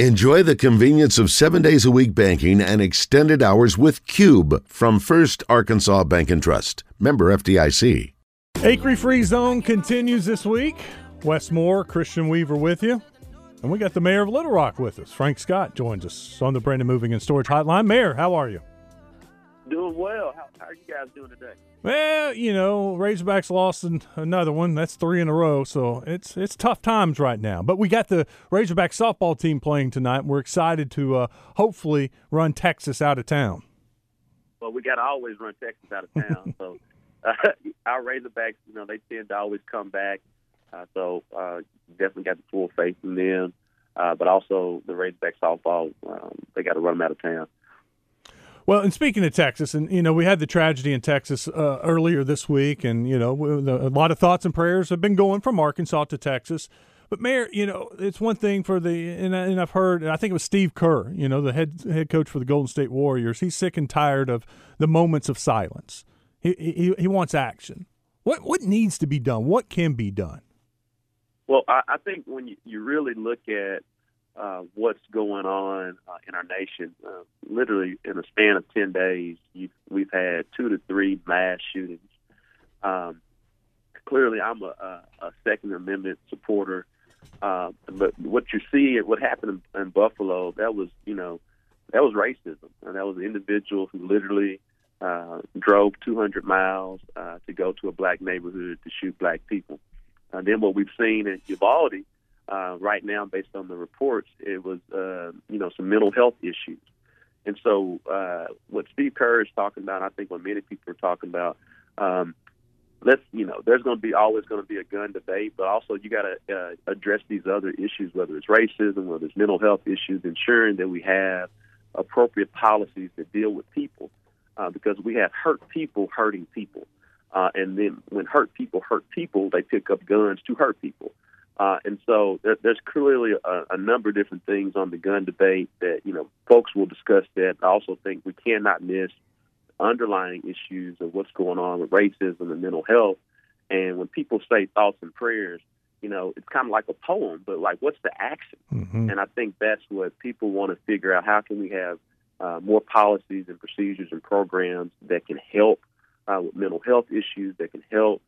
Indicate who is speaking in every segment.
Speaker 1: Enjoy the convenience of seven days a week banking and extended hours with Cube from First Arkansas Bank and Trust. Member FDIC.
Speaker 2: Acre Free Zone continues this week. Wes Moore, Christian Weaver with you. And we got the mayor of Little Rock with us. Frank Scott joins us on the Brandon Moving and Storage Hotline. Mayor, how are you?
Speaker 3: Doing well. How, how are you guys doing today?
Speaker 2: Well, you know, Razorbacks lost another one. That's three in a row, so it's it's tough times right now. But we got the Razorback softball team playing tonight. We're excited to uh, hopefully run Texas out of town.
Speaker 3: Well, we got to always run Texas out of town. so uh, our Razorbacks, you know, they tend to always come back. Uh, so uh, definitely got the full faith in them. Uh, but also the Razorback softball, um, they got to run them out of town.
Speaker 2: Well, and speaking of Texas, and you know, we had the tragedy in Texas uh, earlier this week, and you know, a lot of thoughts and prayers have been going from Arkansas to Texas. But Mayor, you know, it's one thing for the and, I, and I've heard, I think it was Steve Kerr, you know, the head head coach for the Golden State Warriors. He's sick and tired of the moments of silence. He he, he wants action. What what needs to be done? What can be done?
Speaker 3: Well, I, I think when you, you really look at uh, what's going on uh, in our nation. Uh, literally, in a span of 10 days, we've had two to three mass shootings. Um, clearly, I'm a, a, Second Amendment supporter. Uh, but what you see, what happened in, in Buffalo, that was, you know, that was racism. And that was an individual who literally uh, drove 200 miles uh, to go to a black neighborhood to shoot black people. And then what we've seen in Uvalde uh, right now, based on the reports, it was uh, you know some mental health issues. And so, uh, what Steve Kerr is talking about, I think what many people are talking about, um, let's you know, there's going to be always going to be a gun debate, but also you got to uh, address these other issues, whether it's racism, whether it's mental health issues, ensuring that we have appropriate policies that deal with people, uh, because we have hurt people hurting people, uh, and then when hurt people hurt people, they pick up guns to hurt people. Uh, and so there, there's clearly a, a number of different things on the gun debate that, you know, folks will discuss that. I also think we cannot miss underlying issues of what's going on with racism and mental health. And when people say thoughts and prayers, you know, it's kind of like a poem, but like, what's the action? Mm-hmm. And I think that's what people want to figure out. How can we have uh, more policies and procedures and programs that can help uh, with mental health issues, that can help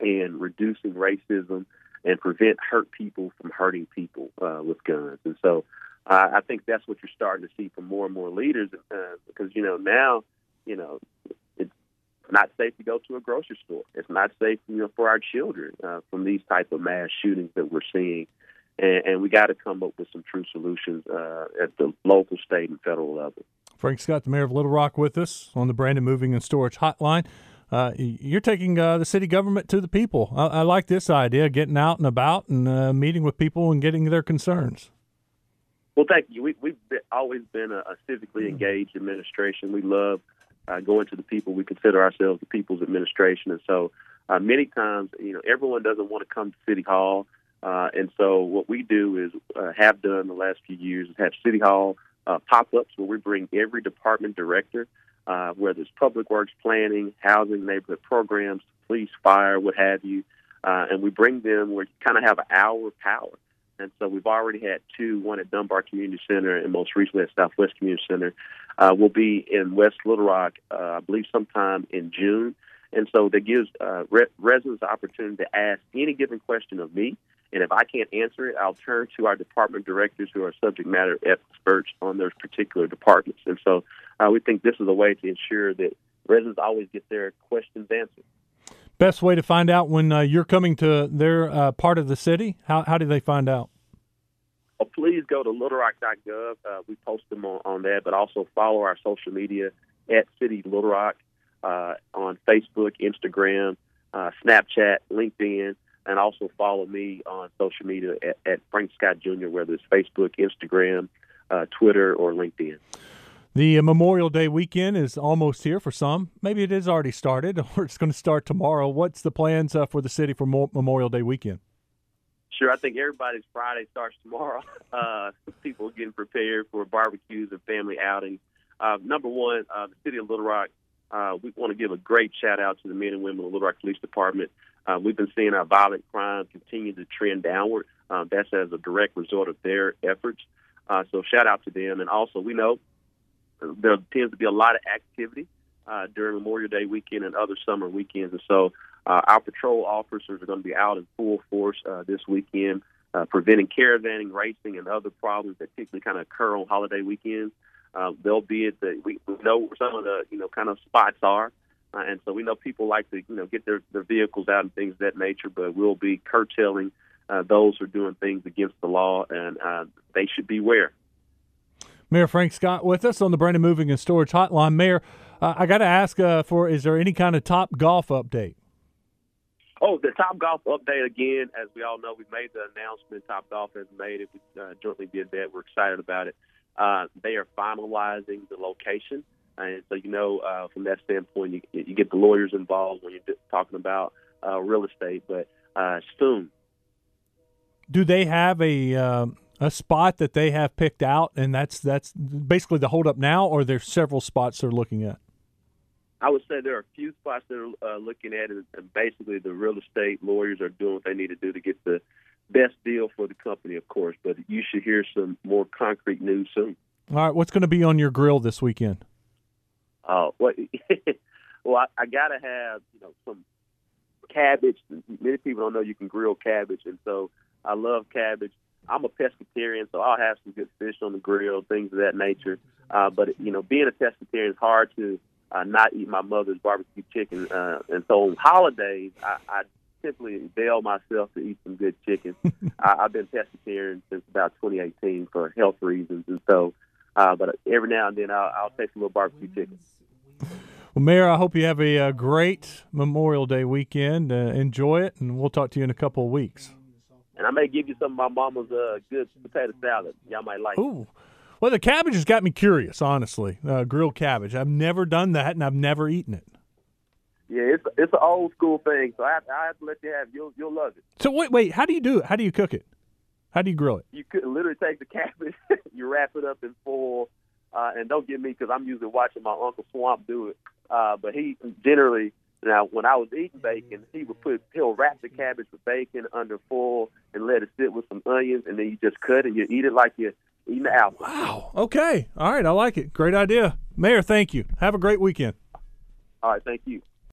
Speaker 3: in reducing racism, and prevent hurt people from hurting people uh, with guns. And so uh, I think that's what you're starting to see from more and more leaders uh, because, you know, now, you know, it's not safe to go to a grocery store. It's not safe, you know, for our children uh, from these type of mass shootings that we're seeing. And, and we got to come up with some true solutions uh, at the local, state, and federal level.
Speaker 2: Frank Scott, the mayor of Little Rock, with us on the Brandon Moving and Storage Hotline uh, you're taking uh, the city government to the people. I, I, like this idea, getting out and about and uh, meeting with people and getting their concerns.
Speaker 3: Well, thank you. We, have always been a, a, civically engaged administration. We love uh, going to the people. We consider ourselves the people's administration, and so uh, many times, you know, everyone doesn't want to come to City Hall, uh, and so what we do is have done the last few years is have City Hall pop-ups where we bring every department director uh, whether it's public works planning, housing, neighborhood programs, police, fire, what have you. Uh, and we bring them where you kind of have an hour of power. And so we've already had two, one at Dunbar Community Center and most recently at Southwest Community Center. Uh, we'll be in West Little Rock, uh, I believe, sometime in June. And so that gives uh, re- residents the opportunity to ask any given question of me. And if I can't answer it, I'll turn to our department directors who are subject matter experts on those particular departments. And so uh, we think this is a way to ensure that residents always get their questions answered.
Speaker 2: Best way to find out when uh, you're coming to their uh, part of the city? How, how do they find out?
Speaker 3: Well, please go to littlerock.gov. Uh, we post them on, on that, but also follow our social media at City Little Rock uh, on Facebook, Instagram, uh, Snapchat, LinkedIn, and also follow me on social media at, at Frank Scott Jr., whether it's Facebook, Instagram, Twitter, or LinkedIn.
Speaker 2: The uh, Memorial Day weekend is almost here for some. Maybe it is already started, or it's going to start tomorrow. What's the plans uh, for the city for Mo- Memorial Day weekend?
Speaker 3: Sure, I think everybody's Friday starts tomorrow. Uh, people getting prepared for barbecues and family outings. Uh, number one, uh, the city of Little Rock. Uh, we want to give a great shout out to the men and women of the Little Rock Police Department. We've been seeing our violent crime continue to trend downward. that's as a direct result of their efforts. Uh, so shout out to them. And also, we know there tends to be a lot of activity uh, during Memorial Day weekend and other summer weekends. And so uh, our patrol officers are going to be out in full force uh, this weekend, uh, preventing caravanning, racing, and other problems that typically kind of occur on holiday weekends. Uh, they'll be at the we, we know where some of the you know kind of spots are, uh, and so we know people like to you know get their their vehicles out and things of that nature. But we'll be curtailing uh, those who are doing things against the law, and uh, they should beware.
Speaker 2: Mayor Frank Scott with us on the Brandon Moving and Storage Hotline. Mayor, uh, I got to ask uh, for is there any kind of top golf update?
Speaker 3: Oh, the Topgolf update again. As we all know, we've made the announcement. Topgolf has made it. We uh, jointly did that. We're excited about it. Uh, they are finalizing the location, and so you know, uh, from that standpoint, you, you get the lawyers involved when you're talking about uh, real estate. But uh, soon,
Speaker 2: do they have a um, a spot that they have picked out, and that's that's basically the holdup now, or there's several spots they're looking at?
Speaker 3: I would say there are a few spots they're uh, looking at, and basically the real estate lawyers are doing what they need to do to get the best deal for the company, of course. But you should hear some more concrete news soon.
Speaker 2: All right, what's going to be on your grill this weekend?
Speaker 3: Uh, well, well, I, I got to have you know some cabbage. Many people don't know you can grill cabbage, and so I love cabbage. I'm a pescatarian, so I'll have some good fish on the grill, things of that nature. Uh, but you know, being a pescatarian is hard to uh, not eat my mother's barbecue chicken. Uh, and so on holidays, I, I typically bail myself to eat some good chicken. I, I've been pescatarian since about 2018 for health reasons, and so. Uh, but every now and then, I'll, I'll take some little barbecue chicken.
Speaker 2: Well, Mayor, I hope you have a, a uh, great Memorial Day weekend. Uh, enjoy it, and we'll talk to you in a couple of weeks.
Speaker 3: And I may give you some of my mama's uh, good potato salad. Y'all might like.
Speaker 2: Ooh. Well, the cabbage has got me curious, honestly. Uh, grilled cabbage. I've never done that, and I've never eaten it.
Speaker 3: Yeah, it's it's an old school thing, so I have, I have to let you have. It. You'll you'll love it.
Speaker 2: So wait, wait. How do you do it? How do you cook it? How do you grill it?
Speaker 3: You could literally take the cabbage, you wrap it up in foil, uh, and don't get me because I'm usually watching my uncle Swamp do it. Uh, but he generally now when I was eating bacon, he would put he'll wrap the cabbage with bacon under foil and let it sit with some onions, and then you just cut it and you eat it like you eating the apple.
Speaker 2: Wow. Okay. All right. I like it. Great idea. Mayor, thank you. Have a great weekend.
Speaker 3: All right. Thank you.